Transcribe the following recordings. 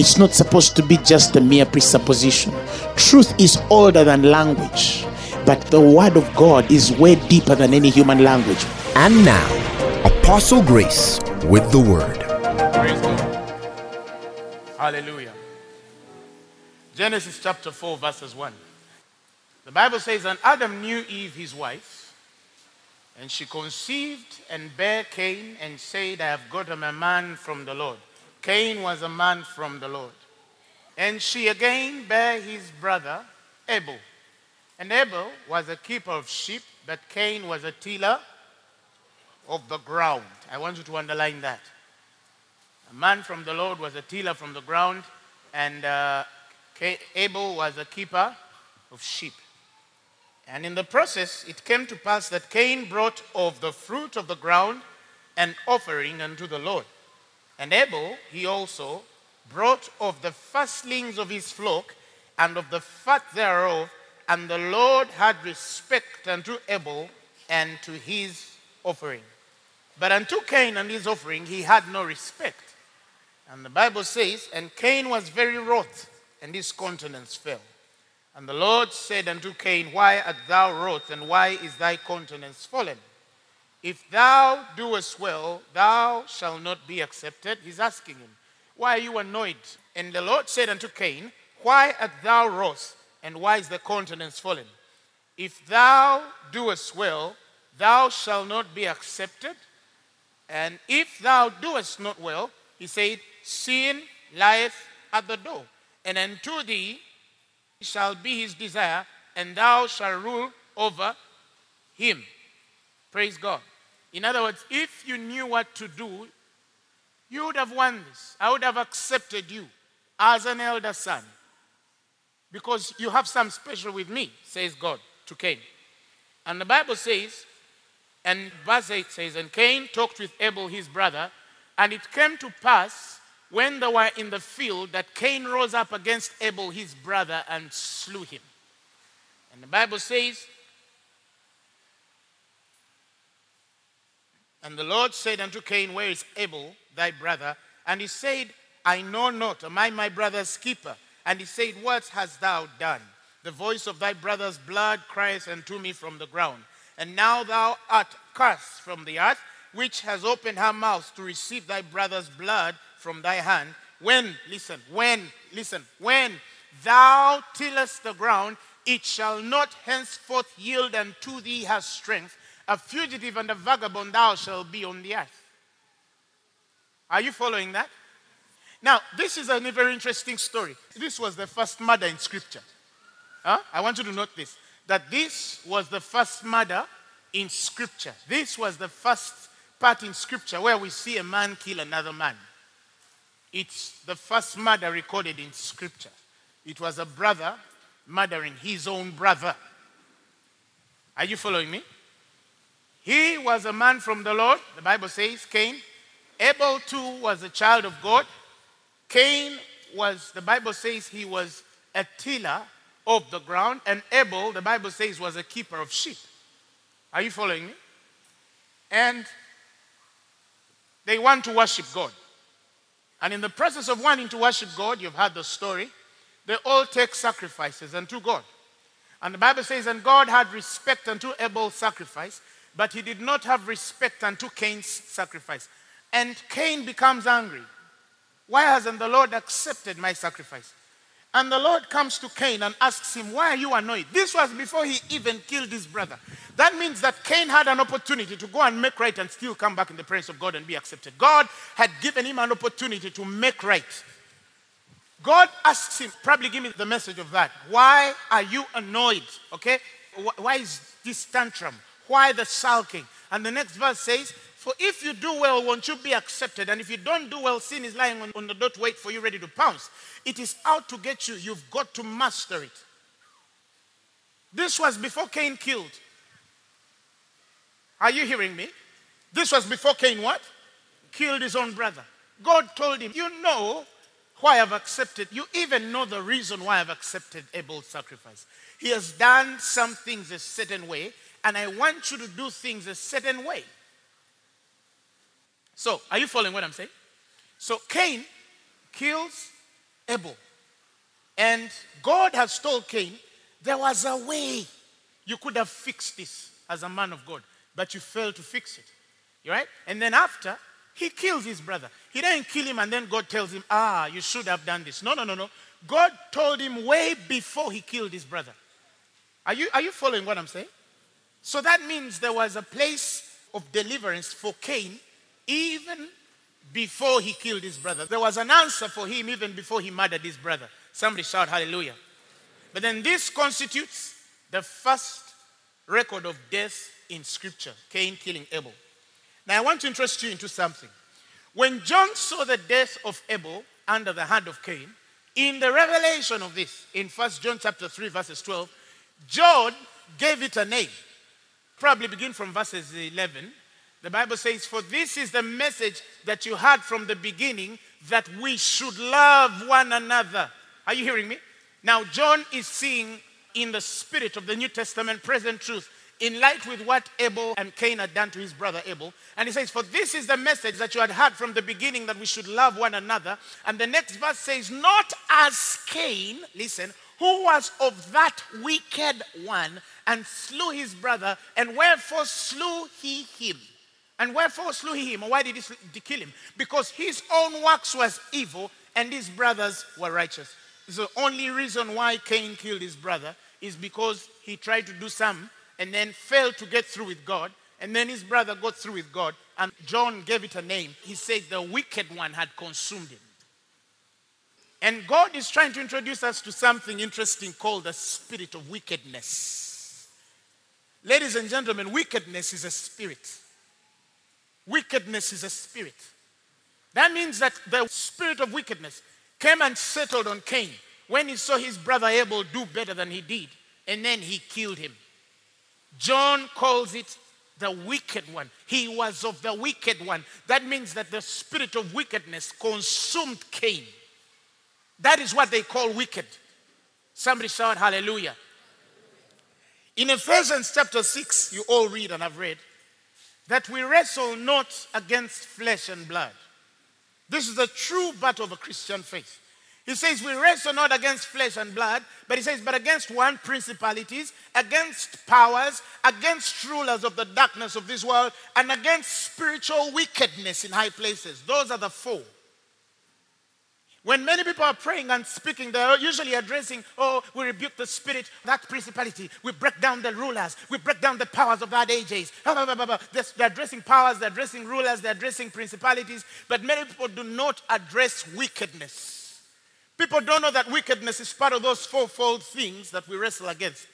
It's not supposed to be just a mere presupposition. Truth is older than language, but the word of God is way deeper than any human language. And now, Apostle Grace with the word. Praise God. Hallelujah. Genesis chapter 4, verses 1. The Bible says, And Adam knew Eve, his wife, and she conceived and bare Cain and said, I have gotten a man from the Lord. Cain was a man from the Lord. And she again bare his brother Abel. And Abel was a keeper of sheep, but Cain was a tiller of the ground. I want you to underline that. A man from the Lord was a tiller from the ground, and uh, Abel was a keeper of sheep. And in the process, it came to pass that Cain brought of the fruit of the ground an offering unto the Lord. And Abel, he also brought of the firstlings of his flock and of the fat thereof, and the Lord had respect unto Abel and to his offering. But unto Cain and his offering he had no respect. And the Bible says, And Cain was very wroth, and his countenance fell. And the Lord said unto Cain, Why art thou wroth, and why is thy countenance fallen? If thou doest well, thou shalt not be accepted. He's asking him, Why are you annoyed? And the Lord said unto Cain, Why art thou wroth, and why is the countenance fallen? If thou doest well, thou shalt not be accepted. And if thou doest not well, he said, Sin lieth at the door, and unto thee shall be his desire, and thou shalt rule over him. Praise God. In other words, if you knew what to do, you would have won this. I would have accepted you as an elder son because you have some special with me, says God to Cain. And the Bible says, and verse 8 says, And Cain talked with Abel his brother, and it came to pass when they were in the field that Cain rose up against Abel his brother and slew him. And the Bible says, And the Lord said unto Cain, Where is Abel, thy brother? And he said, I know not. Am I my brother's keeper? And he said, What hast thou done? The voice of thy brother's blood cries unto me from the ground. And now thou art cursed from the earth, which has opened her mouth to receive thy brother's blood from thy hand. When, listen, when, listen, when thou tillest the ground, it shall not henceforth yield unto thee her strength a fugitive and a vagabond thou shalt be on the earth. Are you following that? Now, this is a very interesting story. This was the first murder in Scripture. Huh? I want you to note this that this was the first murder in Scripture. This was the first part in Scripture where we see a man kill another man. It's the first murder recorded in Scripture. It was a brother murdering his own brother. Are you following me? He was a man from the Lord, the Bible says, Cain. Abel too was a child of God. Cain was, the Bible says, he was a tiller of the ground, and Abel, the Bible says, was a keeper of sheep. Are you following me? And they want to worship God. And in the process of wanting to worship God, you've heard the story, they all take sacrifices unto God. And the Bible says, and God had respect unto Abel's sacrifice, but he did not have respect unto Cain's sacrifice. And Cain becomes angry. Why hasn't the Lord accepted my sacrifice? And the Lord comes to Cain and asks him, Why are you annoyed? This was before he even killed his brother. That means that Cain had an opportunity to go and make right and still come back in the presence of God and be accepted. God had given him an opportunity to make right. God asks him, probably give me the message of that. Why are you annoyed? Okay? Why is this tantrum? Why the sulking? And the next verse says, For if you do well, won't you be accepted? And if you don't do well, sin is lying on, on the door to wait for you, ready to pounce. It is out to get you. You've got to master it. This was before Cain killed. Are you hearing me? This was before Cain what? Killed his own brother. God told him, You know why I've accepted, you even know the reason why I've accepted Abel's sacrifice. He has done some things a certain way, and I want you to do things a certain way. So, are you following what I'm saying? So, Cain kills Abel. And God has told Cain, there was a way you could have fixed this as a man of God, but you failed to fix it. Right? And then after, he kills his brother. He didn't kill him and then God tells him, ah, you should have done this. No, no, no, no. God told him way before he killed his brother. Are you, are you following what I'm saying? So that means there was a place of deliverance for Cain even before he killed his brother. There was an answer for him even before he murdered his brother. Somebody shout hallelujah. But then this constitutes the first record of death in scripture Cain killing Abel. Now I want to interest you into something. When John saw the death of Abel under the hand of Cain, in the revelation of this, in First John chapter 3, verses 12, John gave it a name. Probably begin from verses 11 the Bible says, For this is the message that you had from the beginning that we should love one another. Are you hearing me? Now, John is seeing in the spirit of the New Testament present truth in light with what Abel and Cain had done to his brother Abel. And he says, For this is the message that you had heard from the beginning that we should love one another. And the next verse says, Not as Cain, listen, who was of that wicked one and slew his brother, and wherefore slew he him. And wherefore slew he him? why did he kill him? Because his own works was evil and his brothers were righteous. The only reason why Cain killed his brother is because he tried to do some and then failed to get through with God. And then his brother got through with God. And John gave it a name. He said the wicked one had consumed him. And God is trying to introduce us to something interesting called the spirit of wickedness. Ladies and gentlemen, wickedness is a spirit. Wickedness is a spirit. That means that the spirit of wickedness came and settled on Cain when he saw his brother Abel do better than he did, and then he killed him. John calls it the wicked one. He was of the wicked one. That means that the spirit of wickedness consumed Cain. That is what they call wicked. Somebody shout hallelujah. In Ephesians chapter 6, you all read and I've read, that we wrestle not against flesh and blood. This is the true battle of a Christian faith. He says, We wrestle not against flesh and blood, but he says, but against one principalities, against powers, against rulers of the darkness of this world, and against spiritual wickedness in high places. Those are the four. When many people are praying and speaking, they're usually addressing, oh, we rebuke the spirit, that principality. We break down the rulers. We break down the powers of that ages. They're addressing powers, they're addressing rulers, they're addressing principalities. But many people do not address wickedness. People don't know that wickedness is part of those fourfold things that we wrestle against.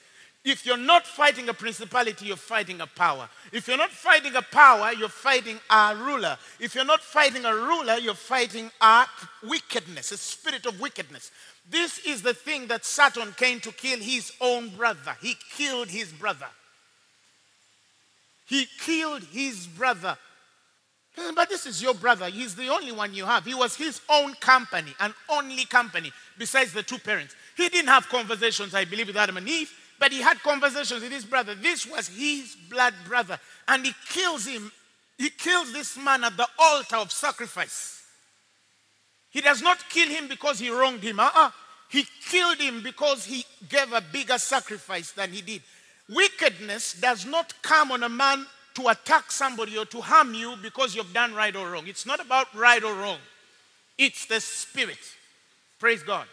If you're not fighting a principality, you're fighting a power. If you're not fighting a power, you're fighting a ruler. If you're not fighting a ruler, you're fighting a wickedness, a spirit of wickedness. This is the thing that Satan came to kill his own brother. He killed his brother. He killed his brother. Eh, but this is your brother. He's the only one you have. He was his own company, an only company, besides the two parents. He didn't have conversations, I believe, with Adam and Eve. But he had conversations with his brother. This was his blood brother. And he kills him. He kills this man at the altar of sacrifice. He does not kill him because he wronged him. Uh-uh. He killed him because he gave a bigger sacrifice than he did. Wickedness does not come on a man to attack somebody or to harm you because you've done right or wrong. It's not about right or wrong, it's the spirit. Praise God.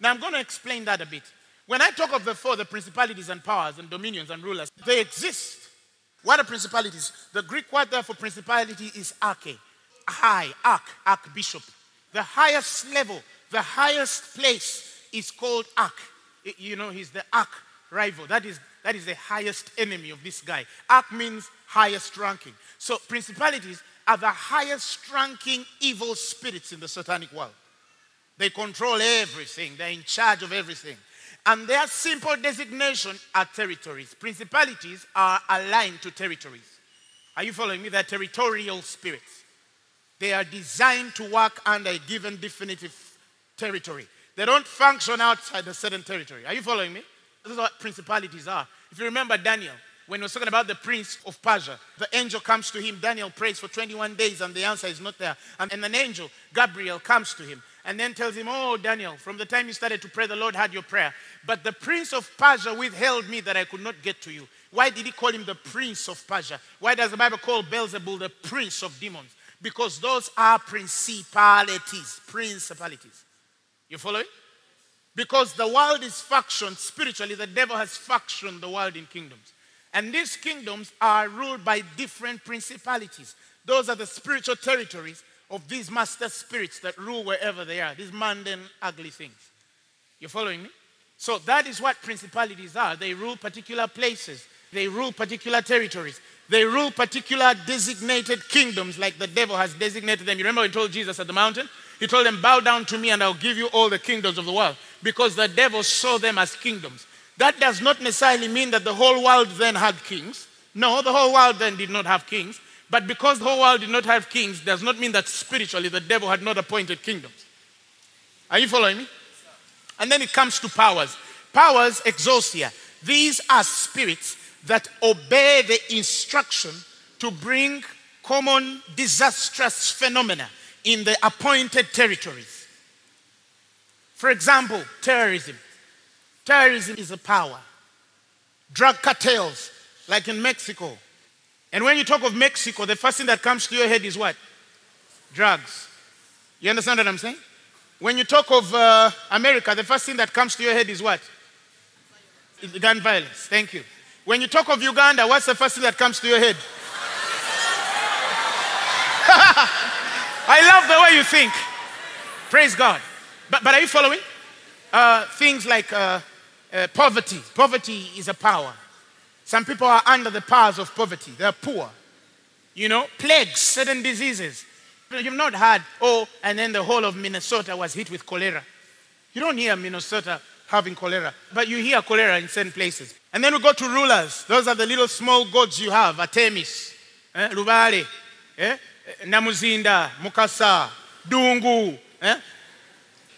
Now I'm going to explain that a bit. When I talk of the four, the principalities and powers and dominions and rulers, they exist. What are principalities? The Greek word there for principality is arche, high, arch, archbishop. The highest level, the highest place is called arch. You know, he's the arch rival. That is, that is the highest enemy of this guy. Arch means highest ranking. So principalities are the highest ranking evil spirits in the satanic world. They control everything, they're in charge of everything. And their simple designation are territories. Principalities are aligned to territories. Are you following me? They're territorial spirits. They are designed to work under a given definitive territory. They don't function outside a certain territory. Are you following me? This is what principalities are. If you remember Daniel, when he was talking about the prince of Persia, the angel comes to him. Daniel prays for 21 days and the answer is not there. And, and an angel, Gabriel, comes to him and then tells him, Oh, Daniel, from the time you started to pray, the Lord had your prayer. But the prince of Persia withheld me that I could not get to you. Why did he call him the prince of Persia? Why does the Bible call Beelzebul the prince of demons? Because those are principalities, principalities. You following? Because the world is factioned spiritually, the devil has factioned the world in kingdoms. And these kingdoms are ruled by different principalities. Those are the spiritual territories of these master spirits that rule wherever they are, these mundane, ugly things. You following me? So that is what principalities are. They rule particular places, they rule particular territories, they rule particular designated kingdoms, like the devil has designated them. You remember he told Jesus at the mountain? He told them, Bow down to me, and I'll give you all the kingdoms of the world, because the devil saw them as kingdoms. That does not necessarily mean that the whole world then had kings. No, the whole world then did not have kings. But because the whole world did not have kings, does not mean that spiritually the devil had not appointed kingdoms. Are you following me? And then it comes to powers. Powers, exousia. These are spirits that obey the instruction to bring common disastrous phenomena in the appointed territories. For example, terrorism. Terrorism is a power. Drug cartels, like in Mexico. And when you talk of Mexico, the first thing that comes to your head is what? Drugs. You understand what I'm saying? When you talk of uh, America, the first thing that comes to your head is what? Gun violence. Thank you. When you talk of Uganda, what's the first thing that comes to your head? I love the way you think. Praise God. But, but are you following? Uh, things like uh, uh, poverty. Poverty is a power. Some people are under the powers of poverty. They're poor. You know, plagues, certain diseases. You've not heard, oh, and then the whole of Minnesota was hit with cholera. You don't hear Minnesota having cholera, but you hear cholera in certain places. And then we go to rulers. Those are the little small gods you have Artemis, eh, Lubale, eh, Namuzinda, Mukasa, Dungu. Eh?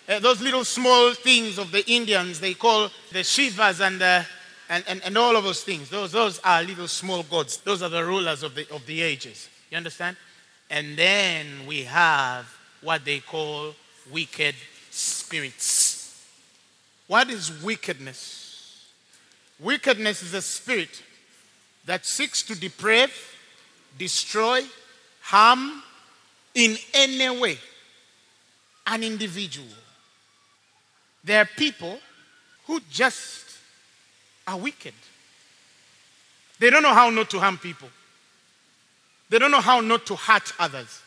Uh, those little small things of the Indians, they call the Shivas and, uh, and, and, and all of those things. Those, those are little small gods. Those are the rulers of the, of the ages. You understand? And then we have what they call wicked spirits. What is wickedness? Wickedness is a spirit that seeks to deprave, destroy, harm in any way an individual. There are people who just are wicked. They don't know how not to harm people. They don't know how not to hurt others.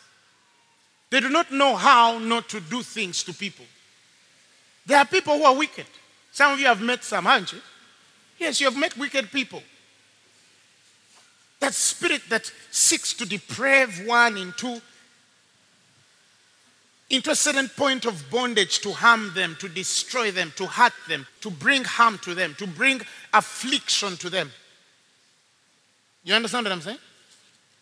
They do not know how not to do things to people. There are people who are wicked. Some of you have met some, haven't you? Yes, you have met wicked people. That spirit that seeks to deprave one into, into a certain point of bondage to harm them, to destroy them, to hurt them, to bring harm to them, to bring affliction to them. You understand what I'm saying?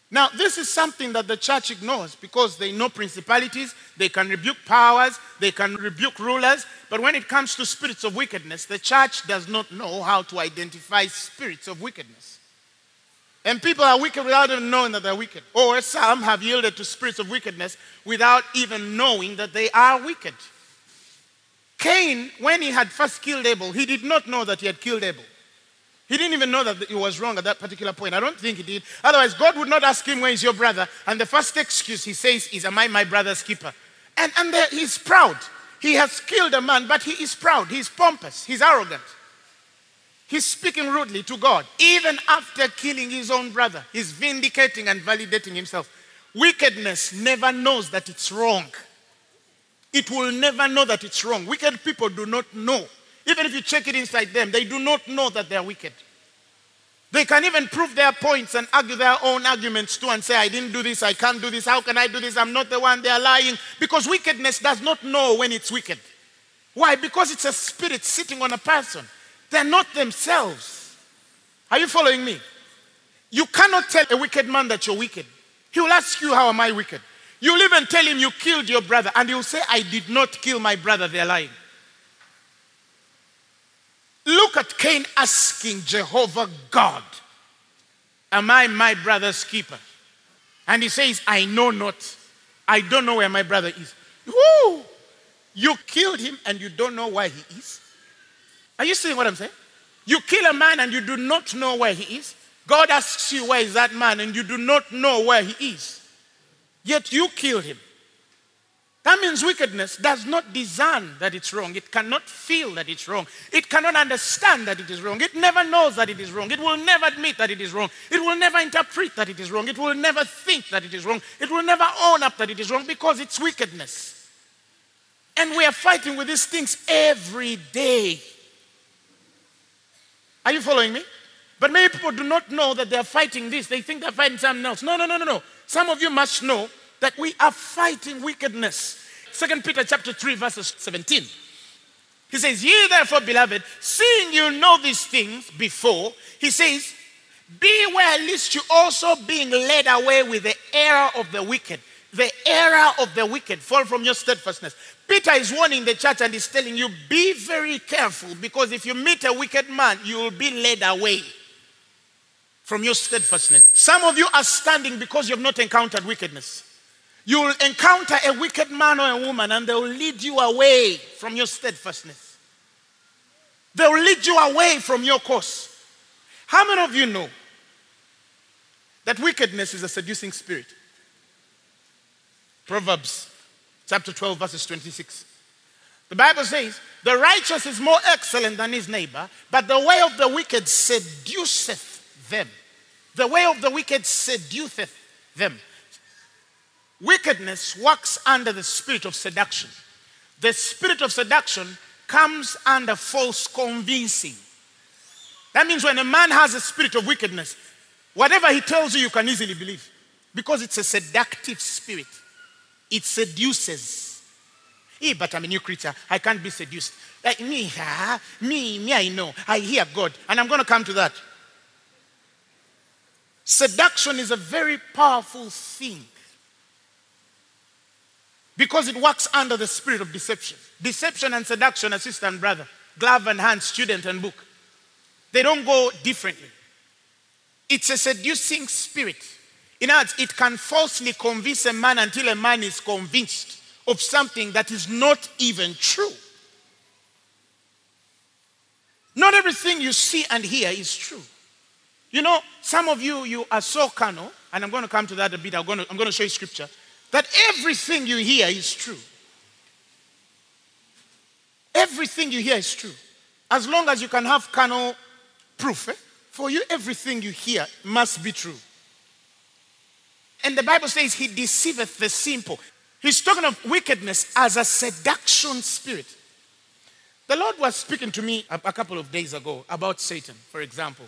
Now, this is something that the church ignores because they know principalities, they can rebuke powers, they can rebuke rulers, but when it comes to spirits of wickedness, the church does not know how to identify spirits of wickedness. And people are wicked without even knowing that they're wicked. Or some have yielded to spirits of wickedness without even knowing that they are wicked. Cain, when he had first killed Abel, he did not know that he had killed Abel. He didn't even know that he was wrong at that particular point. I don't think he did. Otherwise, God would not ask him, Where is your brother? And the first excuse he says is, Am I my brother's keeper? And, and he's proud. He has killed a man, but he is proud. He's pompous. He's arrogant. He's speaking rudely to God. Even after killing his own brother, he's vindicating and validating himself. Wickedness never knows that it's wrong. It will never know that it's wrong. Wicked people do not know Even if you check it inside them, they do not know that they are wicked. They can even prove their points and argue their own arguments too and say, I didn't do this, I can't do this, how can I do this? I'm not the one, they are lying. Because wickedness does not know when it's wicked. Why? Because it's a spirit sitting on a person. They're not themselves. Are you following me? You cannot tell a wicked man that you're wicked. He will ask you, How am I wicked? You'll even tell him you killed your brother, and he'll say, I did not kill my brother. They're lying. Look at Cain asking Jehovah God, Am I my brother's keeper? And he says, I know not. I don't know where my brother is. Woo! You killed him and you don't know where he is. Are you seeing what I'm saying? You kill a man and you do not know where he is. God asks you, Where is that man? And you do not know where he is. Yet you kill him. That means wickedness does not discern that it's wrong. It cannot feel that it's wrong. It cannot understand that it is wrong. It never knows that it is wrong. It will never admit that it is wrong. It will never interpret that it is wrong. It will never think that it is wrong. It will never own up that it is wrong because it's wickedness. And we are fighting with these things every day. Are you following me? But many people do not know that they are fighting this. They think they're fighting something else. No, no, no, no, no. Some of you must know that we are fighting wickedness. Second Peter chapter 3, verses 17. He says, Ye therefore, beloved, seeing you know these things before, he says, Beware lest you also being led away with the error of the wicked. The error of the wicked fall from your steadfastness. Peter is warning the church and is telling you, be very careful because if you meet a wicked man, you will be led away from your steadfastness. Some of you are standing because you have not encountered wickedness. You will encounter a wicked man or a woman and they will lead you away from your steadfastness. They will lead you away from your course. How many of you know that wickedness is a seducing spirit? Proverbs chapter 12, verses 26. The Bible says, The righteous is more excellent than his neighbor, but the way of the wicked seduceth them. The way of the wicked seduceth them. Wickedness works under the spirit of seduction. The spirit of seduction comes under false convincing. That means when a man has a spirit of wickedness, whatever he tells you, you can easily believe because it's a seductive spirit. It seduces. Hey, but I'm a new creature. I can't be seduced. Like me, ah, me, me, I know. I hear God. And I'm going to come to that. Seduction is a very powerful thing because it works under the spirit of deception. Deception and seduction are sister and brother, glove and hand, student and book. They don't go differently. It's a seducing spirit. In other words, it can falsely convince a man until a man is convinced of something that is not even true. Not everything you see and hear is true. You know, some of you, you are so carnal, and I'm going to come to that a bit. I'm going to, I'm going to show you scripture that everything you hear is true. Everything you hear is true. As long as you can have carnal proof, eh? for you, everything you hear must be true. And the Bible says, He deceiveth the simple. He's talking of wickedness as a seduction spirit. The Lord was speaking to me a, couple of days ago about Satan, for example.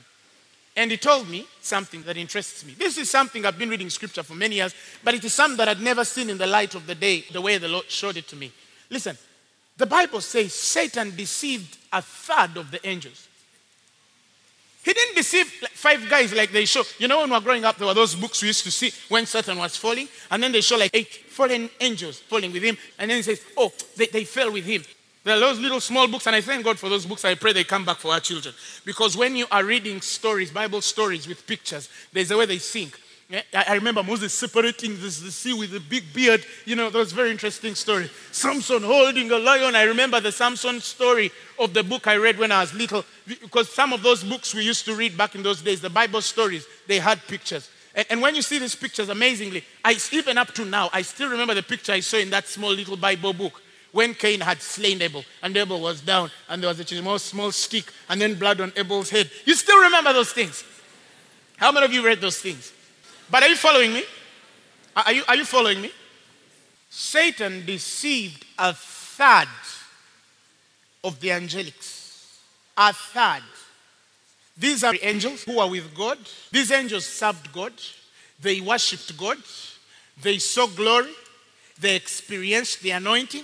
And he told me something that interests me. This is something I've been reading scripture for many years, but it is something that I'd never seen in the light of the day, the way the Lord showed it to me. Listen, the Bible says Satan deceived a third of the angels. He didn't deceive five guys like they show. You know, when we were growing up, there were those books we used to see when Satan was falling, and then they show like eight fallen angels falling with him, and then he says, Oh, they, they fell with him. There are those little small books, and I thank God for those books. I pray they come back for our children. Because when you are reading stories, Bible stories with pictures, there's a way they think. Eh, I remember Moses separating the sea with a big beard. You know, that was very interesting story. Samson holding a lion. I remember the Samson story of the book I read when I was little. Because some of those books we used to read back in those days, the Bible stories, they had pictures. And, when you see these pictures, amazingly, I, even up to now, I still remember the picture I saw in that small little Bible book when Cain had slain Abel and Abel was down and there was a small, small stick and then blood on Abel's head. You still remember those things? How many of you read those things? But are you following me? Are you, are you following me? Satan deceived a third of the angelics. a third. These are angels who are with God. These angels served God. They worshipped God. They saw glory. They experienced the anointing.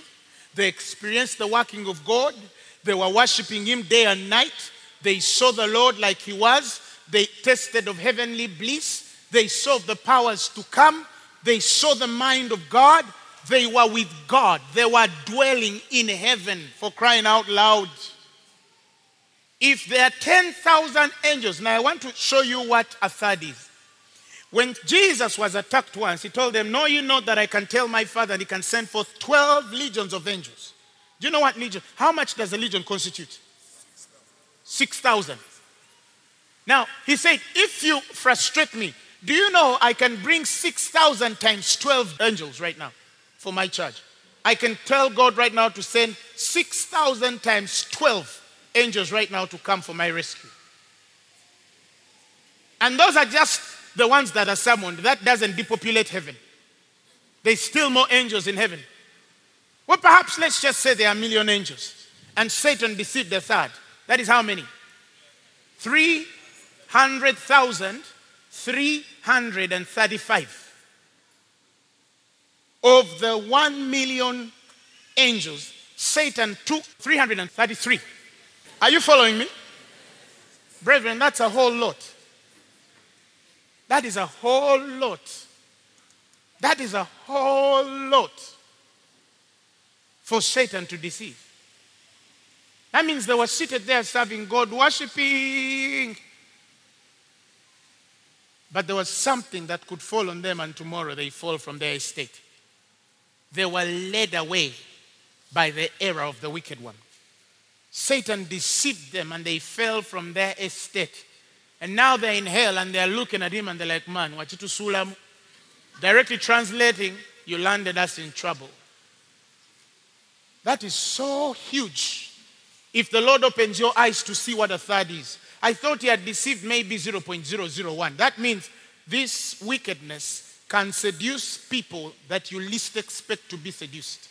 They experienced the working of God. They were worshiping Him day and night. They saw the Lord like He was. They tasted of heavenly bliss. They saw the powers to come. They saw the mind of God. They were with God. They were dwelling in heaven for crying out loud. If there are 10,000 angels, now I want to show you what a third is. When Jesus was attacked once, he told them, Know you know that I can tell my Father and he can send forth 12 legions of angels. Do you know what legion? How much does a legion constitute? 6,000. Now, he said, If you frustrate me, do you know I can bring 6,000 times 12 angels right now for my charge? I can tell God right now to send 6,000 times 12 angels right now to come for my rescue. And those are just the ones that are summoned. That doesn't depopulate heaven. There's still more angels in heaven. Well, perhaps let's just say there are a million angels. And Satan deceived the third. That is how many? 300,335. Of the 1 million angels, Satan took 333. Are you following me? Brethren, that's a whole lot. That is a whole lot. That is a whole lot for Satan to deceive. That means they were seated there serving God, worshiping. But there was something that could fall on them, and tomorrow they fall from their estate. They were led away by the error of the wicked one. Satan deceived them and they fell from their estate. And now they're in hell and they're looking at him and they're like, man, to sulam? Directly translating, you landed us in trouble. That is so huge. If the Lord opens your eyes to see what a third is, I thought he had deceived maybe 0.001. That means this wickedness can seduce people that you least expect to be seduced.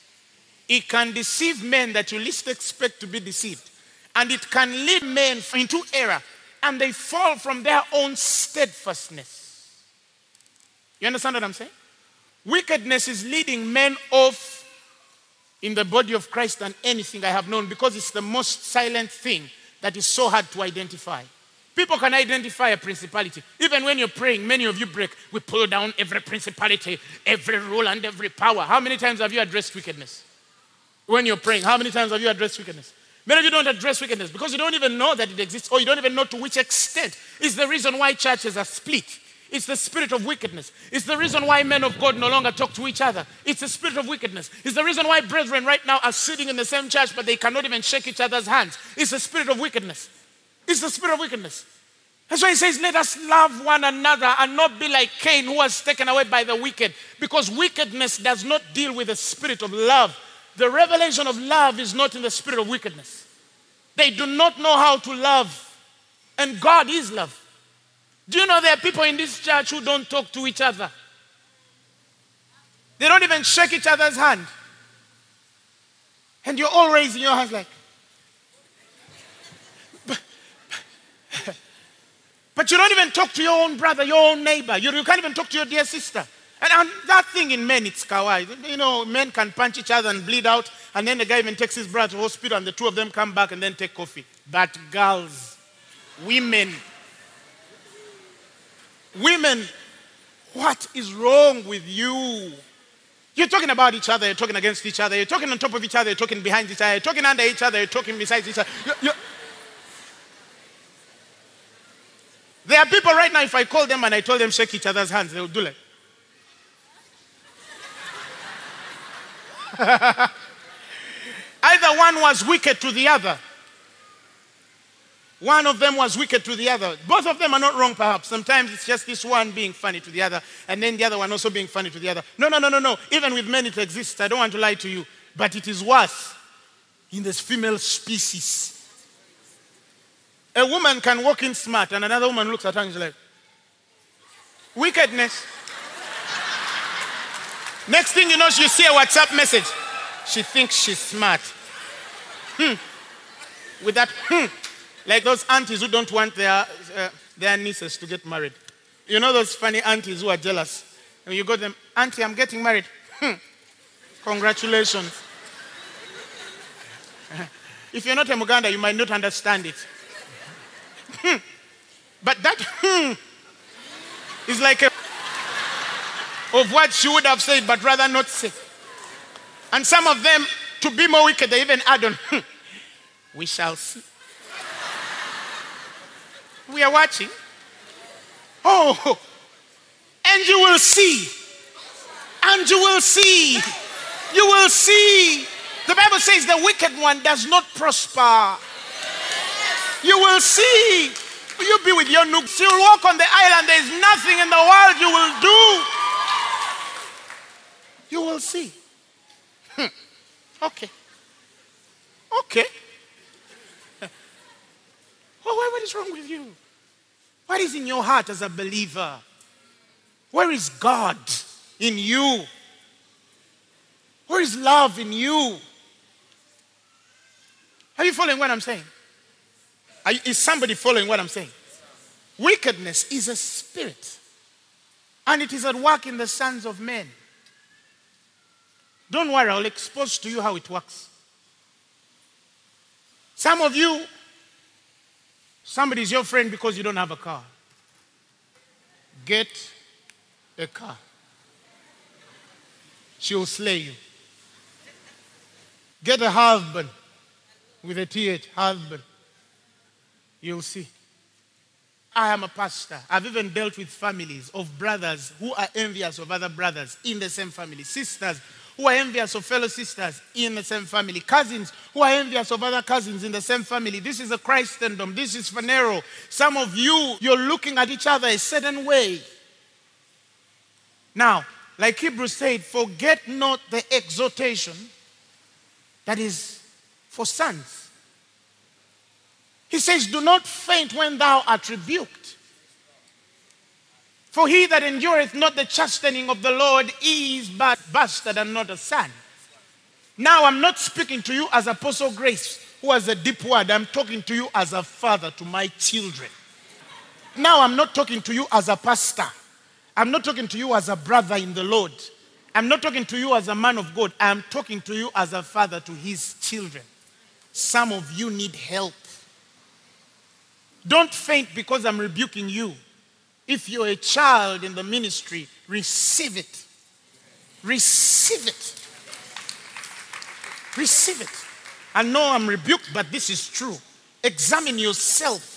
It can deceive men that you least expect to be deceived. And it can lead men into error and they fall from their own steadfastness. You understand what I'm saying? Wickedness is leading men off in the body of Christ than anything I have known because it's the most silent thing that is so hard to identify. People can identify a principality. Even when you're praying, many of you break. We pull down every principality, every rule, and every power. How many times have you addressed wickedness? When you're praying, how many times have you addressed wickedness? Many of you don't address wickedness because you don't even know that it exists or you don't even know to which extent. It's the reason why churches are split. It's the spirit of wickedness. It's the reason why men of God no longer talk to each other. It's the spirit of wickedness. It's the reason why brethren right now are sitting in the same church but they cannot even shake each other's hands. It's the spirit of wickedness. It's the spirit of wickedness. That's why he says, Let us love one another and not be like Cain, who was taken away by the wicked. Because wickedness does not deal with the spirit of love. The revelation of love is not in the spirit of wickedness. They do not know how to love. And God is love. Do you know there are people in this church who don't talk to each other? They don't even shake each other's hand. And you're all raising your hands like, but, you don't even talk to your own brother, your own neighbor. You, you can't even talk to your dear sister. And, and that thing in men, it's kawaii. You know, men can punch each other and bleed out, and then the guy even takes his brother to hospital, and the two of them come back and then take coffee. But girls, women, women, what is wrong with you? You're talking about each other, you're talking against each other, you're talking on top of each other, you're talking behind each other, you're talking under each other, you're talking beside each other. You're, you're... There are people right now, if I call them and I told them shake each other's hands, they'll do like. Either one was wicked to the other. One of them was wicked to the other. Both of them are not wrong, perhaps. Sometimes it's just this one being funny to the other, and then the other one also being funny to the other. No, no, no, no, no. Even with men, it exists. I don't want to lie to you. But it is worse in this female species. A woman can walk in smart, and another woman looks at her and is like, wickedness. Next thing you know, she see a WhatsApp message. She thinks she's smart. Hmm. With that, hmm. Like those aunties who don't want their, uh, their nieces to get married. You know those funny aunties who are jealous? And you go to them, Auntie, I'm getting married. Hmm. Congratulations. if you're not a Muganda, you might not understand it. Hmm. But that hmm like a of what she would have said, but rather not say. And some of them, to be more wicked, they even add on, we shall see. We are watching. Oh, and you will see. And you will see. You will see. The Bible says the wicked one does not prosper. You will see. You'll be with your nooks. You'll walk on the island. There's nothing in the world you will do. You will see. Hmm. Okay. Okay. Well, what is wrong with you? What is in your heart as a believer? Where is God in you? Where is love in you? Are you following what I'm saying? You, is somebody following what I'm saying? Wickedness is a spirit, and it is at work in the sons of men. Don't worry, I'll expose to you how it works. Some of you, somebody is your friend because you don't have a car. Get a car. She'll slay you. Get a husband with a TH, husband. You'll see. I am a pastor. I've even dealt with families of brothers who are envious of other brothers in the same family, sisters who are envious of fellow sisters in the same family, cousins who are envious of other cousins in the same family. This is a Christendom. This is Phaneroo. Some of you, you're looking at each other a certain way. Now, like Hebrews said, forget not the exhortation that is for sons. He says, Do not faint when thou art rebuked. For he that endureth not the chastening of the Lord is but bastard and not a son. Now I'm not speaking to you as Apostle Grace, who has a deep word. I'm talking to you as a father to my children. Now I'm not talking to you as a pastor. I'm not talking to you as a brother in the Lord. I'm not talking to you as a man of God. I'm talking to you as a father to his children. Some of you need help. Don't faint because I'm rebuking you. If you're a child in the ministry, receive it. Receive it. Receive it. I know I'm rebuked, but this is true. Examine yourself.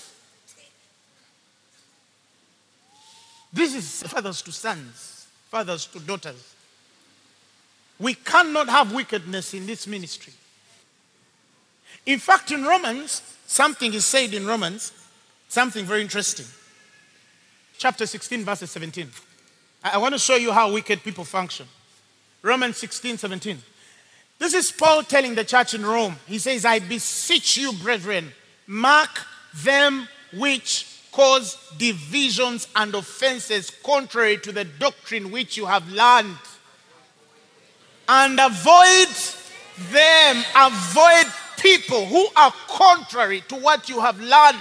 This is fathers to sons, fathers to daughters. We cannot have wickedness in this ministry. In fact, in Romans, something is said in Romans, something very interesting chapter 16, verse 17. I want to show you how wicked people function. Romans 16, 17. This is Paul telling the church in Rome. He says, I beseech you, brethren, mark them which cause divisions and offenses contrary to the doctrine which you have learned. And avoid them, avoid people who are contrary to what you have learned.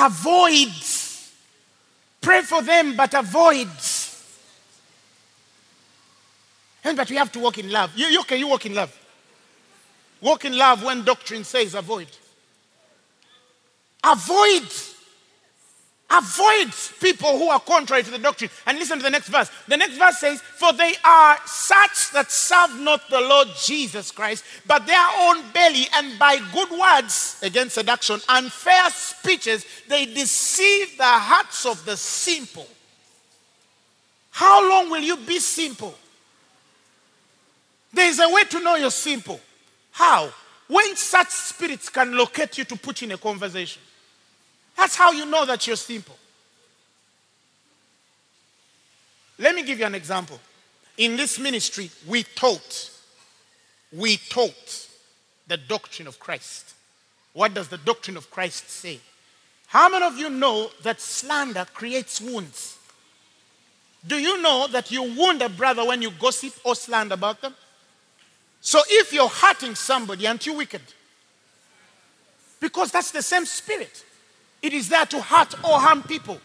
Avoid. Pray for them, but avoid. And but we have to walk in love. You, you can you walk in love? Walk in love when doctrine says avoid. Avoid. Avoid people who are contrary to the doctrine. And listen to the next verse. The next verse says, For they are such that serve not the Lord Jesus Christ, but their own belly, and by good words, against seduction, and fair speeches, they deceive the hearts of the simple. How long will you be simple? There is a way to know you're simple. How? When such spirits can locate you to put in a conversation. That's how you know that you're simple. Let me give you an example. In this ministry, we taught, we taught the doctrine of Christ. What does the doctrine of Christ say? How many of you know that slander creates wounds? Do you know that you wound a brother when you gossip or slander about them? So if you're hurting somebody, aren't you wicked? Because that's the same spirit. It is there to hurt or harm people.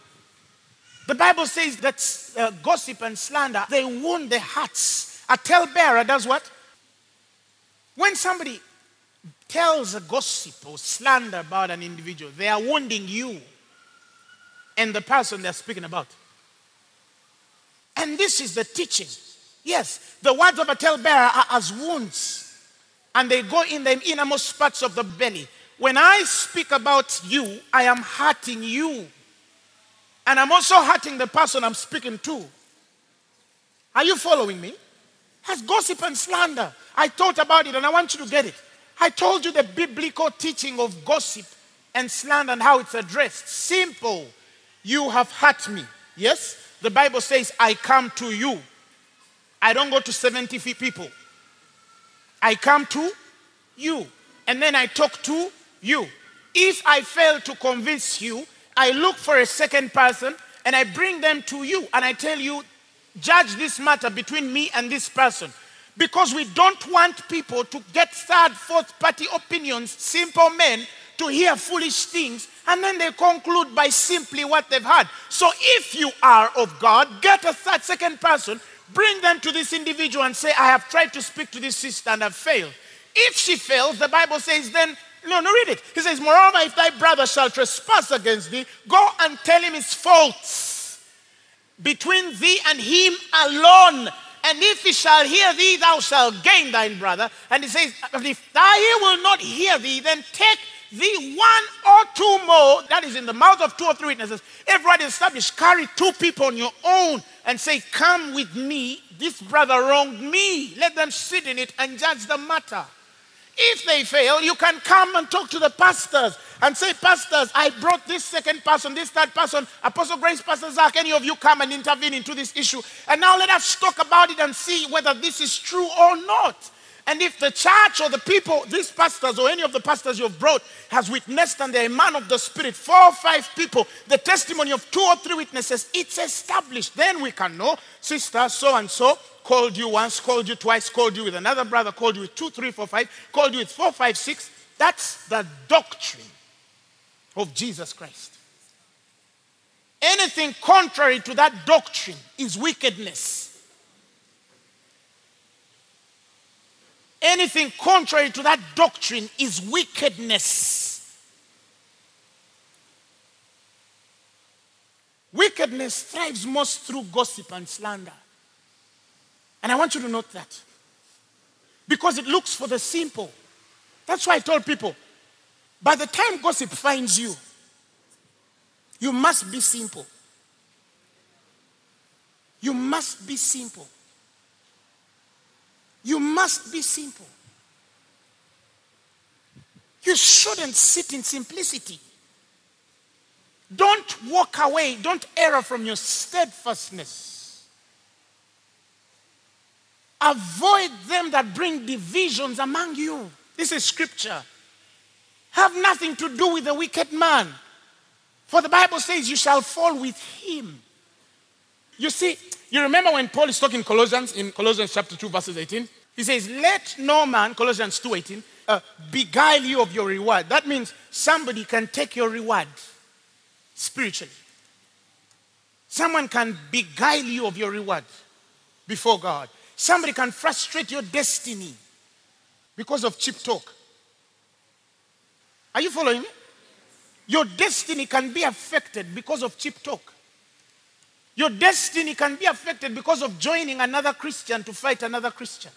The Bible says that uh, gossip and slander, they wound the hearts. A talebearer does what? When somebody tells a gossip or slander about an individual, they are wounding you and the person they're speaking about. And this is the teaching. Yes, the words of a talebearer are as wounds, and they go in the innermost parts of the belly. When I speak about you, I am hurting you. And I'm also hurting the person I'm speaking to. Are you following me? Has gossip and slander. I thought about it and I want you to get it. I told you the biblical teaching of gossip and slander and how it's addressed. Simple. You have hurt me. Yes? The Bible says, I come to you. I don't go to 70 people. I come to you. And then I talk to you. If I fail to convince you, I look for a second person and I bring them to you and I tell you, judge this matter between me and this person. Because we don't want people to get third, fourth party opinions, simple men to hear foolish things, and then they conclude by simply what they've heard. So if you are of God, get a third, second person, bring them to this individual and say, I have tried to speak to this sister and I've failed. If she fails, the Bible says, then no, no, read it. He says, Moreover, if thy brother shall trespass against thee, go and tell him his faults between thee and him alone. And if he shall hear thee, thou shalt gain thine brother. And he says, If he will not hear thee, then take thee one or two more, that is in the mouth of two or three witnesses. Everybody established, carry two people on your own and say, Come with me. This brother wronged me. Let them sit in it and judge the matter. If they fail, you can come and talk to the pastors and say, Pastors, I brought this second person, this third person, Apostle Grace, Pastor Zach, any of you come and intervene into this issue. And now let us talk about it and see whether this is true or not. And if the church or the people, these pastors or any of the pastors you've brought, has witnessed and they're a man of the Spirit, four or five people, the testimony of two or three witnesses, it's established. Then we can know, sister, so and so called you once, called you twice, called you with another brother, called you with two, three, four, five, called you with four, five, six. That's the doctrine of Jesus Christ. Anything contrary to that doctrine is wickedness. Anything contrary to that doctrine is wickedness. Wickedness thrives most through gossip and slander. And I want you to note that. Because it looks for the simple. That's why I told people by the time gossip finds you, you must be simple. You must be simple. You must be simple. You shouldn't sit in simplicity. Don't walk away. Don't err from your steadfastness. Avoid them that bring divisions among you. This is scripture. Have nothing to do with the wicked man. For the Bible says, You shall fall with him. You see, you remember when Paul is talking Colossians in Colossians chapter 2, verses 18? He says, Let no man, Colossians 2 18, uh, beguile you of your reward. That means somebody can take your reward spiritually. Someone can beguile you of your reward before God. Somebody can frustrate your destiny because of cheap talk. Are you following me? Your destiny can be affected because of cheap talk. Your destiny can be affected because of joining another Christian to fight another Christian.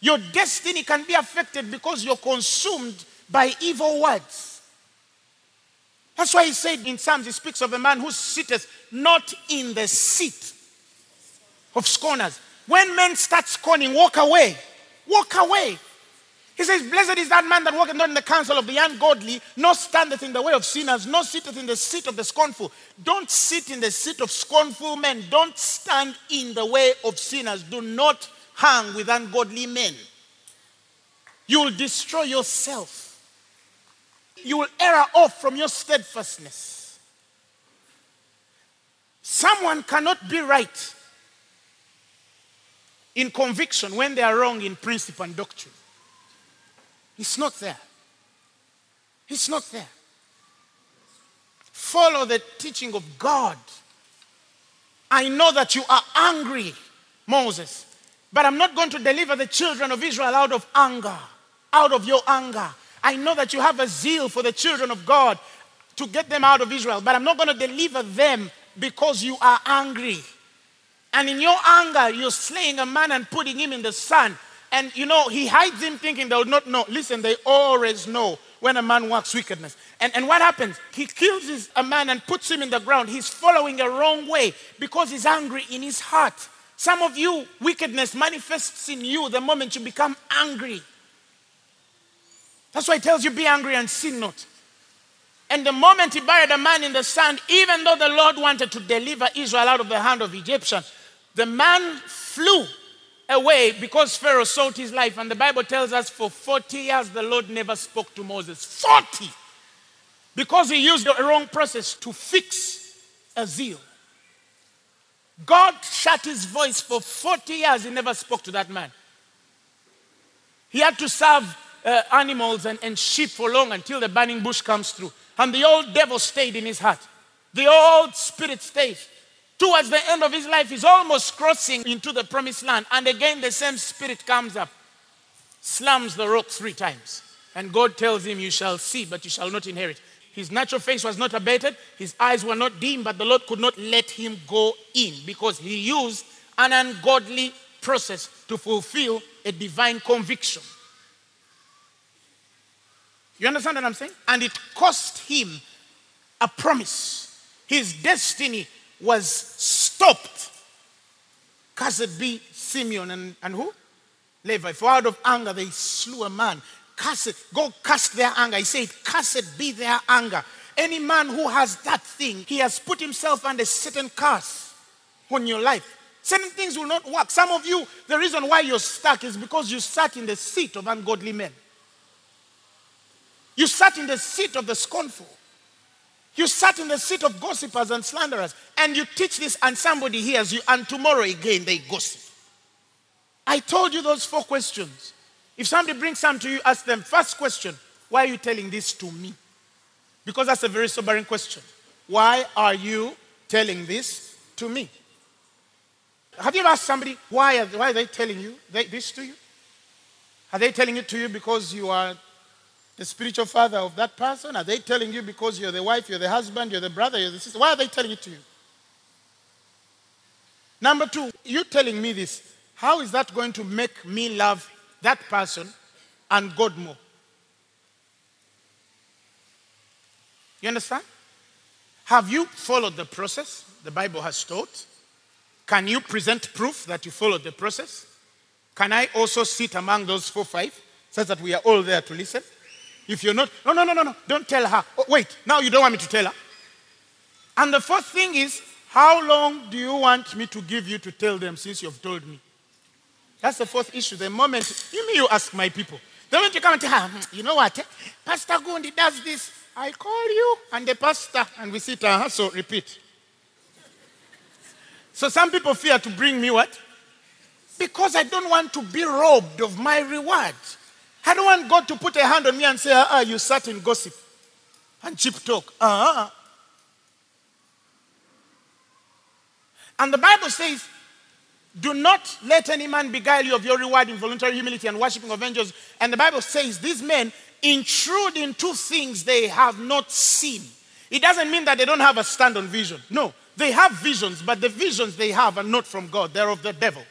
Your destiny can be affected because you're consumed by evil words. That's why he said in Psalms, he speaks of a man who sitteth not in the seat of scorners. When men start scorning, walk away. Walk away. He says, Blessed is that man that walketh not in the counsel of the ungodly, nor standeth in the way of sinners, nor sitteth in the seat of the scornful. Don't sit in the seat of scornful men. Don't stand in the way of sinners. Do not hang with ungodly men. You will destroy yourself. You will err off from your steadfastness. Someone cannot be right in conviction when they are wrong in principle and doctrine. It's not there. It's not there. Follow the teaching of God. I know that you are angry, Moses, but I'm not going to deliver the children of Israel out of anger, out of your anger. I know that you have a zeal for the children of God to get them out of Israel, but I'm not going to deliver them because you are angry. And in your anger, you're slaying a man and putting him in the sun. And you know, he hides him thinking they will not know. Listen, they always know when a man works wickedness. And, and what happens? He kills his, a man and puts him in the ground. He's following a wrong way because he's angry in his heart. Some of you, wickedness manifests in you the moment you become angry. That's why it tells you, be angry and sin not. And the moment he buried a man in the sand, even though the Lord wanted to deliver Israel out of the hand of Egyptian, the man flew away because Pharaoh sought his life. And the Bible tells us for 40 years the Lord never spoke to Moses. 40! Because he used the wrong process to fix a zeal. God shut his voice for 40 years. He never spoke to that man. He had to serve uh, animals and, and sheep for long until the burning bush comes through. And the old devil stayed in his heart. The old spirit stayed. Towards the end of his life, he's almost crossing into the promised land. And again, the same spirit comes up, slams the rock three times. And God tells him, You shall see, but you shall not inherit. His natural face was not abated, his eyes were not dim, but the Lord could not let him go in because he used an ungodly process to fulfill a divine conviction. You understand what I'm saying? And it cost him a promise. His destiny was stopped. Cursed be Simeon and, and who? Levi. For out of anger they slew a man. Cursed, God cast their anger. He said, Cursed be their anger. Any man who has that thing, he has put himself under certain curse on your life. Certain things will not work. Some of you, the reason why you're stuck is because you sat in the seat of ungodly men. You sat in the seat of the scornful. You sat in the seat of gossipers and slanderers. And you teach this, and somebody hears you, and tomorrow again they gossip. I told you those four questions. If somebody brings some to you, ask them, first question, why are you telling this to me? Because that's a very sobering question. Why are you telling this to me? Have you ever asked somebody, why are, why are they telling you this to you? Are they telling it to you because you are the spiritual father of that person? Are they telling you because you're the wife, you're the husband, you're the brother, you're the sister? Why are they telling it to you? Number two, you telling me this. How is that going to make me love that person and God more? You understand? Have you followed the process the Bible has taught? Can you present proof that you followed the process? Can I also sit among those four, five, so that we are all there to listen? If you're not, no, no, no, no, no, don't tell her. Oh, wait, now you don't want me to tell her. And the first thing is, how long do you want me to give you to tell them since you've told me? That's the fourth issue. The moment, you mean you ask my people. The moment you come and tell her, hmm, you know what, eh? Pastor Gundi does this. I call you and the pastor, and we sit and so repeat. So some people fear to bring me what? Because I don't want to be robbed of my reward. I don't want God to put a hand on me and say, ah, ah you sat in gossip and cheap talk. Uh-huh. And the Bible says, do not let any man beguile you of your reward in voluntary humility and worshiping of angels. And the Bible says, these men intrude into things they have not seen. It doesn't mean that they don't have a stand on vision. No, they have visions, but the visions they have are not from God, they're of the devil.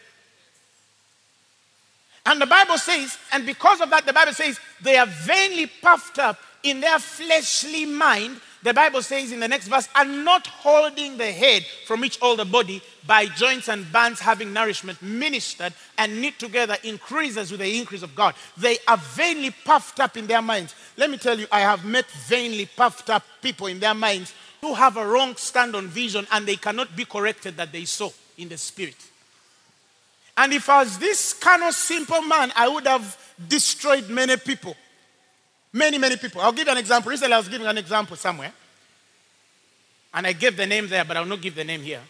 And the Bible says, and because of that, the Bible says, they are vainly puffed up in their fleshly mind. The Bible says in the next verse, and not holding the head from which all the body by joints and bands having nourishment ministered and knit together increases with the increase of God. They are vainly puffed up in their minds. Let me tell you, I have met vainly puffed up people in their minds who have a wrong stand on vision and they cannot be corrected that they saw in the spirit. And if I was this kind of simple man, I would have destroyed many people. Many, many people. I'll give you an example. Recently, I was giving an example somewhere. And I gave the name there, but I'll not give the name here.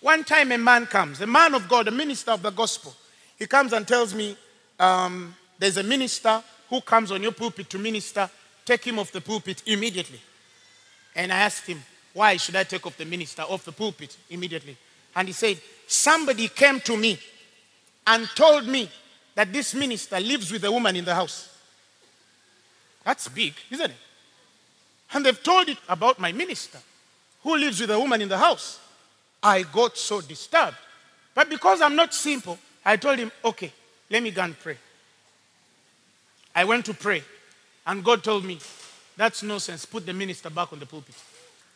One time, a man comes, a man of God, a minister of the gospel. He comes and tells me, um, There's a minister who comes on your pulpit to minister, take him off the pulpit immediately. And I asked him, why should I take off the minister off the pulpit immediately? And he said, somebody came to me and told me that this minister lives with a woman in the house. That's big, isn't it? And they've told it about my minister who lives with a woman in the house. I got so disturbed. But because I'm not simple, I told him, okay, let me go and pray. I went to pray, and God told me, that's nonsense. Put the minister back on the pulpit.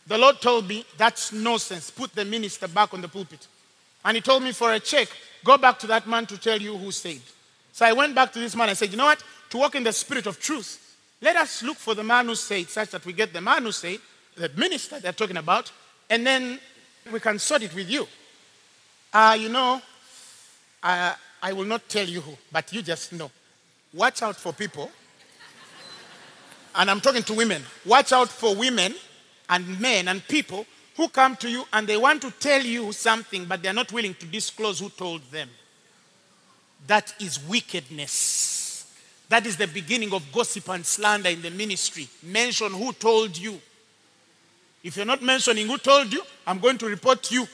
The Lord told me, that's nonsense. Put the minister back on the pulpit. And He told me for a check, go back to that man to tell you who said. So I went back to this man. I said, you know what? To walk in the spirit of truth, let us look for the man who said, such that we get the man who said, the minister they're talking about, and then we can sort it with you. Uh, you know, I will not tell you who, but you just know. Watch out for people. And I'm talking to women. Watch out for women and men and people who come to you and they want to tell you something, but they're not willing to disclose who told them. That is wickedness. That is the beginning of gossip and slander in the ministry. Mention who told you. If you're not mentioning who told you, I'm going to report you.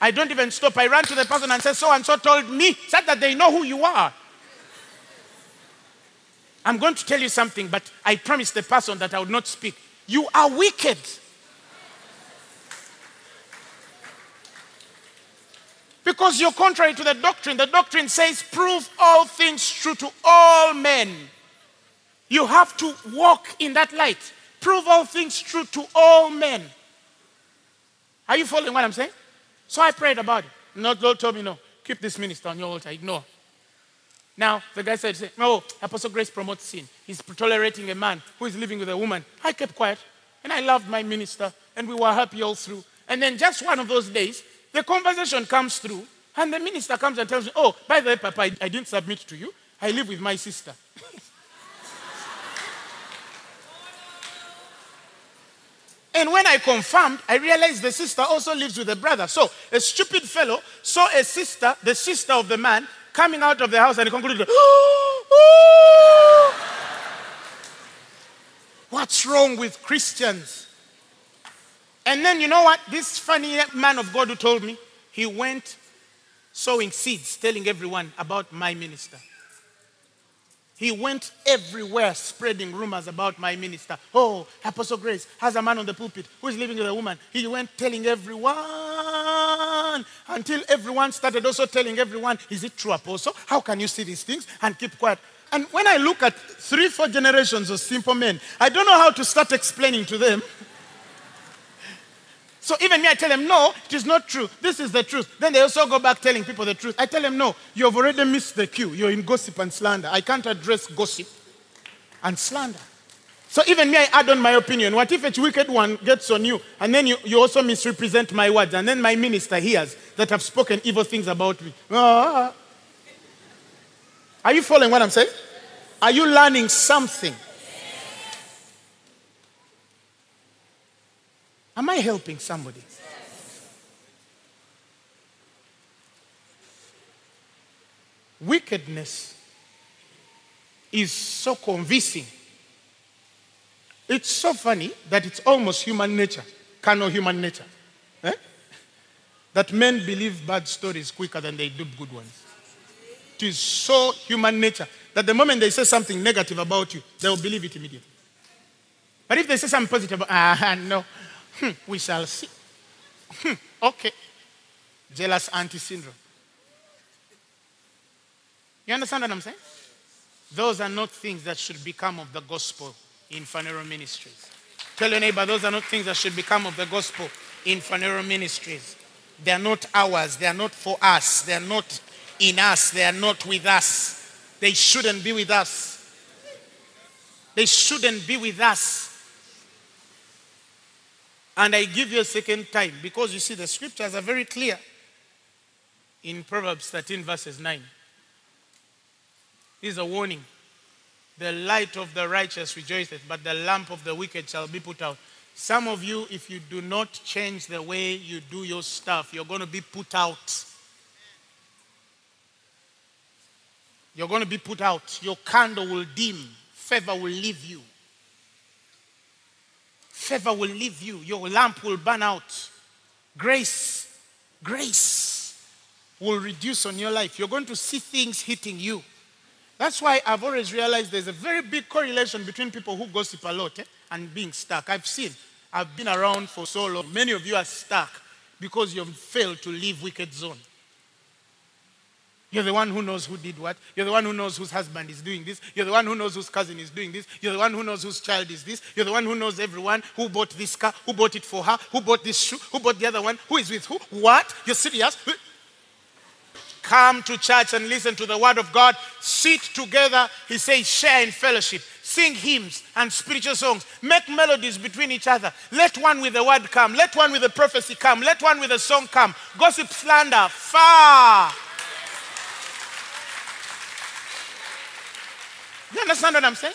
I don't even stop. I run to the person and say, So and so told me, so that they know who you are. I'm going to tell you something, but I promised the person that I would not speak. You are wicked. Because you're contrary to the doctrine. The doctrine says, prove all things true to all men. You have to walk in that light. Prove all things true to all men. Are you following what I'm saying? So I prayed about it. Not Lord told me, no, keep this minister on your altar. Ignore. Now, the guy said, No, Apostle Grace promotes sin. He's tolerating a man who is living with a woman. I kept quiet and I loved my minister and we were happy all through. And then just one of those days, the conversation comes through and the minister comes and tells me, Oh, by the way, Papa, I, I didn't submit to you. I live with my sister. And when I confirmed, I realized the sister also lives with the brother. So a stupid fellow saw a sister, the sister of the man, coming out of the house and he concluded, What's wrong with Christians? And then you know what? This funny man of God who told me, he went sowing seeds, telling everyone about my minister. He went everywhere spreading rumors about my minister. Oh, Apostle Grace has a man on the pulpit who is living with a woman. He went telling everyone until everyone started also telling everyone, Is it true, Apostle? How can you see these things and keep quiet? And when I look at three, four generations of simple men, I don't know how to start explaining to them. So even me, I tell them, no, it is not true. This is the truth. Then they also go back telling people the truth. I tell them, no, you have already missed the cue. You're in gossip and slander. I can't address gossip and slander. So even me, I add on my opinion. What if a wicked one gets on you and then you, you also misrepresent my words and then my minister hears that I've spoken evil things about me? Ah. Are you following what I'm saying? Are you learning something? Am I helping somebody? Wickedness is so convincing. It's so funny that it's almost human nature, carnal human nature. Eh? That men believe bad stories quicker than they do good ones. It is so human nature that the moment they say something negative about you, they will believe it immediately. But if they say something positive, ah, no, Hmm, we shall see. Hmm, okay. Jealous auntie syndrome. You understand what I'm saying? Those are not things that should become of the gospel in Phaneroo Ministries. Tell your neighbor, those are not things that should become of the gospel in Phaneroo Ministries. They are not ours. They are not for us. They are not in us. They are not with us. They shouldn't be with us. They shouldn't be with us. And I give you a second time because you see, the scriptures are very clear in Proverbs 13, verses 9. is a warning The light of the righteous rejoiceth, but the lamp of the wicked shall be put out. Some of you, if you do not change the way you do your stuff, you're going to be put out. You're going to be put out. Your candle will dim, favor will leave you. Favor will leave you. Your lamp will burn out. Grace, grace will reduce on your life. You're going to see things hitting you. That's why I've always realized there's a very big correlation between people who gossip a lot eh, and being stuck. I've seen, I've been around for so long. Many of you are stuck because you've failed to leave wicked zone. You're the one who knows who did what. You're the one who knows whose husband is doing this. You're the one who knows whose cousin is doing this. You're the one who knows whose child is this. You're the one who knows everyone who bought this car, who bought it for her, who bought this shoe, who bought the other one, who is with who. What? You're serious? Come to church and listen to the word of God. Sit together. He says, share in fellowship. Sing hymns and spiritual songs. Make melodies between each other. Let one with the word come. Let one with the prophecy come. Let one with the song come. Gossip, slander, far. Understand what I'm saying?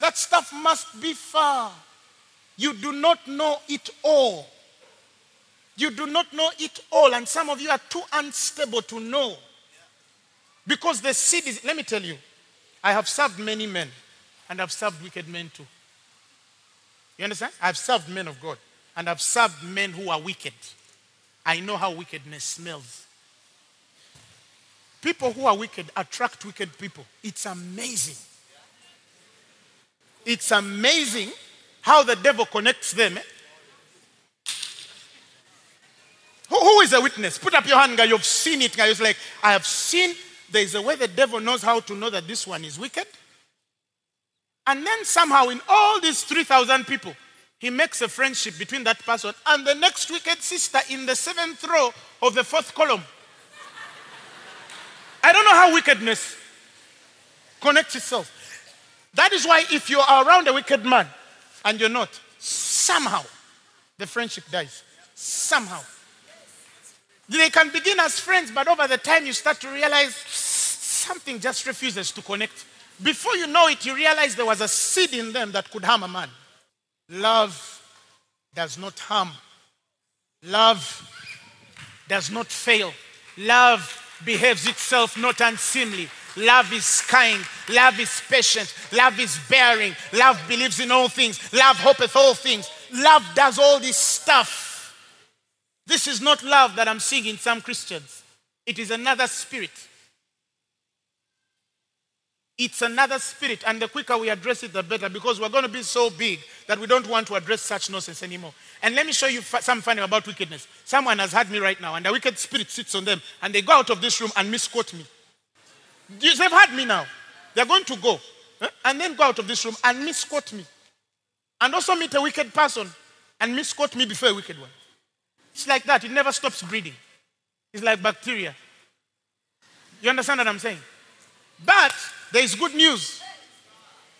That stuff must be far. You do not know it all. You do not know it all, and some of you are too unstable to know. Because the seed is, let me tell you, I have served many men, and I've served wicked men too. You understand? I've served men of God, and I've served men who are wicked. I know how wickedness smells. People who are wicked attract wicked people. It's amazing. It's amazing how the devil connects them. eh? Who, who is a witness? Put up your hand, guy. You've seen it, guy. It's like, I have seen there is a way the devil knows how to know that this one is wicked. And then somehow, in all these 3,000 people, he makes a friendship between that person and the next wicked sister in the seventh row of the fourth column. I don't know how wickedness connects itself. That is why if you are around a wicked man and you're not, somehow the friendship dies. Somehow. They can begin as friends, but over the time you start to realize something just refuses to connect. Before you know it, you realize there was a seed in them that could harm a man. Love does not harm. Love does not fail. Love behaves itself not unseemly. Love is kind. Love is patient. Love is bearing. Love believes in all things. Love hopeth all things. Love does all this stuff. This is not love that I'm seeing in some Christians. It is another spirit. It's another spirit, and the quicker we address it, the better, because we're going to be so big that we don't want to address such nonsense anymore. And let me show you some funny about wickedness. Someone has had me right now, and the wicked spirit sits on them, and they go out of this room and misquote me. They've had me now. They're going to go, and then go out of this room and misquote me. And also meet a wicked person and misquote me before a wicked one. It's like that. It never stops breeding. It's like bacteria. You understand what I'm saying? But there is good news.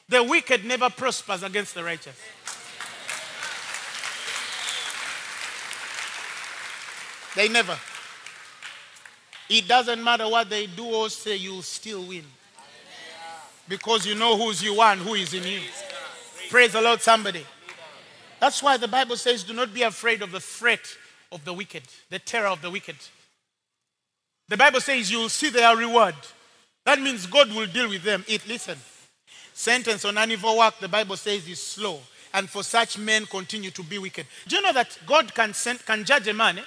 The wicked never prospers against the righteous. They never. It doesn't matter what they do or say, you'll still win. Because you know who's you are and who is in you. Praise the Lord, somebody. That's why the Bible says, do not be afraid of the threat of the wicked, the terror of the wicked. The Bible says you will see their reward. That means God will deal with them. It listen. Sentence on an evil work, the Bible says, is slow. And for such men continue to be wicked. Do you know that God can send, can judge a man, eh?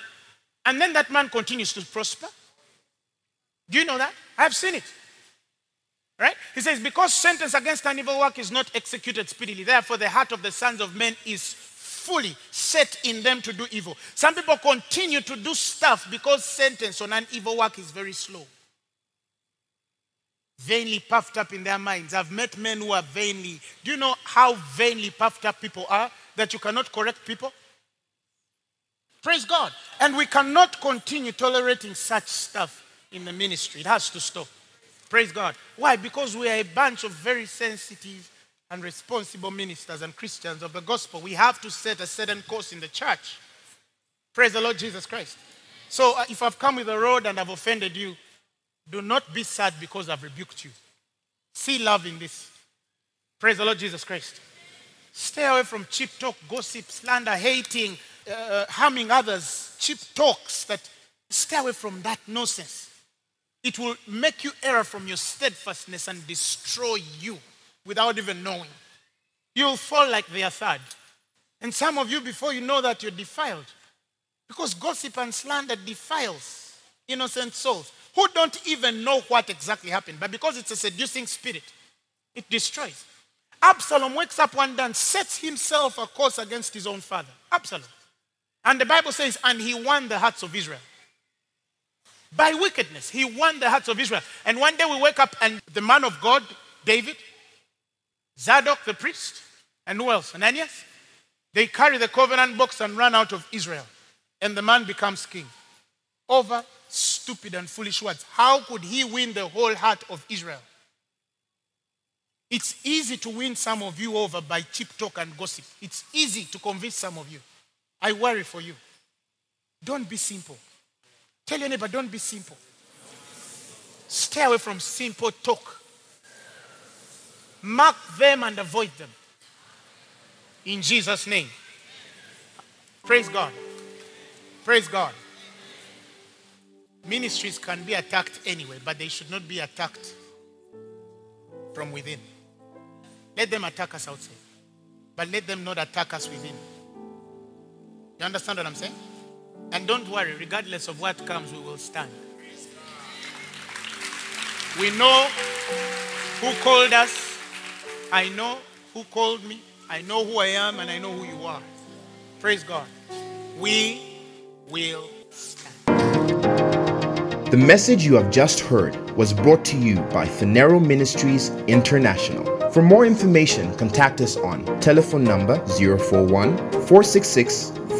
and then that man continues to prosper? Do you know that? I've seen it. Right? He says, because sentence against an evil work is not executed speedily, therefore the heart of the sons of men is fully set in them to do evil. Some people continue to do stuff because sentence on an evil work is very slow. Vainly puffed up in their minds. I've met men who are vainly. Do you know how vainly puffed up people are that you cannot correct people? Praise God. And we cannot continue tolerating such stuff in the ministry. It has to stop. Praise God. Why? Because we are a bunch of very sensitive and responsible ministers and Christians of the gospel. We have to set a certain course in the church. Praise the Lord Jesus Christ. So uh, if I've come with a road and I've offended you, do not be sad because I've rebuked you. See love in this. Praise the Lord Jesus Christ. Stay away from cheap talk, gossip, slander, hating, uh, harming others, cheap talks. That stay away from that nonsense. It will make you err from your steadfastness and destroy you without even knowing. You'll fall like their third. And some of you, before you know that, you're defiled. Because gossip and slander defiles innocent souls who don't even know what exactly happened. But because it's a seducing spirit, it destroys. Absalom wakes up one day and sets himself a course against his own father. Absalom. And the Bible says, and he won the hearts of Israel. By wickedness, he won the hearts of Israel. And one day we wake up and the man of God, David, Zadok the priest, and who else? Ananias? They carry the covenant box and run out of Israel. And the man becomes king over stupid and foolish words. How could he win the whole heart of Israel? It's easy to win some of you over by cheap talk and gossip. It's easy to convince some of you. I worry for you. Don't be simple. Tell your neighbor, don't be simple. Stay away from simple talk. Mark them and avoid them. In Jesus' name. Praise God. Praise God. Ministries can be attacked anyway, but they should not be attacked from within. Let them attack us outside, but let them not attack us within. You understand what I'm saying? And don't worry, regardless of what comes, we will stand. We know who called us. I know who called me. I know who I am, and I know who you are. Praise God. We will the message you have just heard was brought to you by Phaneroo Ministries International. For more information, contact us on telephone number 041 466